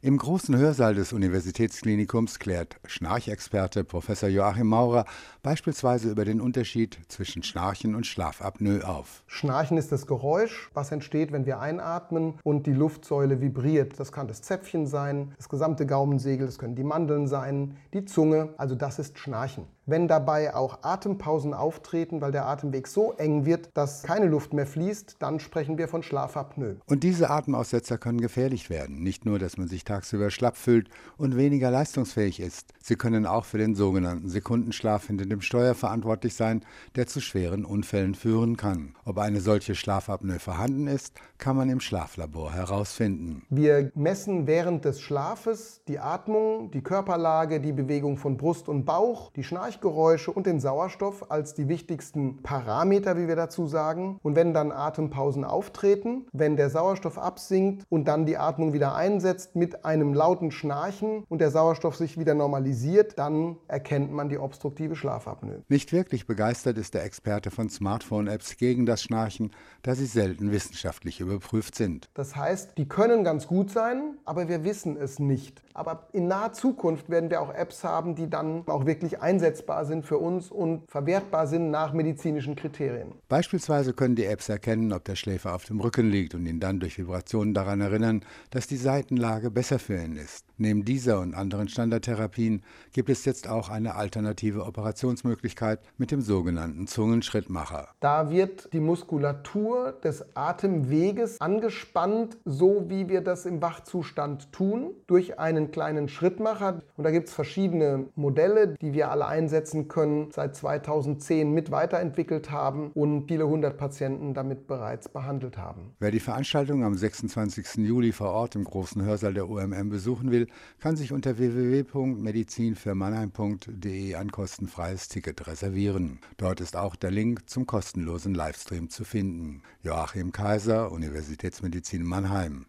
Im großen Hörsaal des Universitätsklinikums klärt Schnarchexperte Professor Joachim Maurer beispielsweise über den Unterschied zwischen Schnarchen und Schlafapnoe auf. Schnarchen ist das Geräusch, was entsteht, wenn wir einatmen und die Luftsäule vibriert. Das kann das Zäpfchen sein, das gesamte Gaumensegel, das können die Mandeln sein, die Zunge. Also das ist Schnarchen. Wenn dabei auch Atempausen auftreten, weil der Atemweg so eng wird, dass keine Luft mehr fließt, dann sprechen wir von Schlafapnoe. Und diese Atemaussetzer können gefährlich werden. Nicht nur, dass man sich tagsüber schlapp fühlt und weniger leistungsfähig ist. Sie können auch für den sogenannten Sekundenschlaf hinter dem Steuer verantwortlich sein, der zu schweren Unfällen führen kann. Ob eine solche Schlafapnoe vorhanden ist, kann man im Schlaflabor herausfinden. Wir messen während des Schlafes die Atmung, die Körperlage, die Bewegung von Brust und Bauch, die Schnarchgeräusche und den Sauerstoff als die wichtigsten Parameter, wie wir dazu sagen. Und wenn dann Atempausen auftreten, wenn der Sauerstoff absinkt und dann die Atmung wieder einsetzt mit einem lauten Schnarchen und der Sauerstoff sich wieder normalisiert, dann erkennt man die obstruktive Schlafapnoe. Nicht wirklich begeistert ist der Experte von Smartphone-Apps gegen das Schnarchen, da sie selten wissenschaftlich überprüft sind. Das heißt, die können ganz gut sein, aber wir wissen es nicht. Aber in naher Zukunft werden wir auch Apps haben, die dann auch wirklich einsetzbar sind für uns und verwertbar sind nach medizinischen Kriterien. Beispielsweise können die Apps erkennen, ob der Schläfer auf dem Rücken liegt und ihn dann durch Vibrationen daran erinnern, dass die Seitenlage besser für ihn ist. Neben dieser und anderen Standardtherapien gibt es jetzt auch eine alternative Operationsmöglichkeit mit dem sogenannten Zungenschrittmacher. Da wird die Muskulatur des Atemweges angespannt, so wie wir das im Wachzustand tun, durch einen kleinen Schrittmacher. Und da gibt es verschiedene Modelle, die wir alle einsetzen können, seit 2010 mit weiterentwickelt haben und viele hundert Patienten damit bereits behandelt haben. Wer die Veranstaltung am 26. Juli vor Ort im großen Hörsaal der UMM besuchen will, kann sich unter www.medizinfürmannheim.de ein kostenfreies Ticket reservieren. Dort ist auch der Link zum kostenlosen Livestream zu finden. Joachim Kaiser, Universitätsmedizin Mannheim.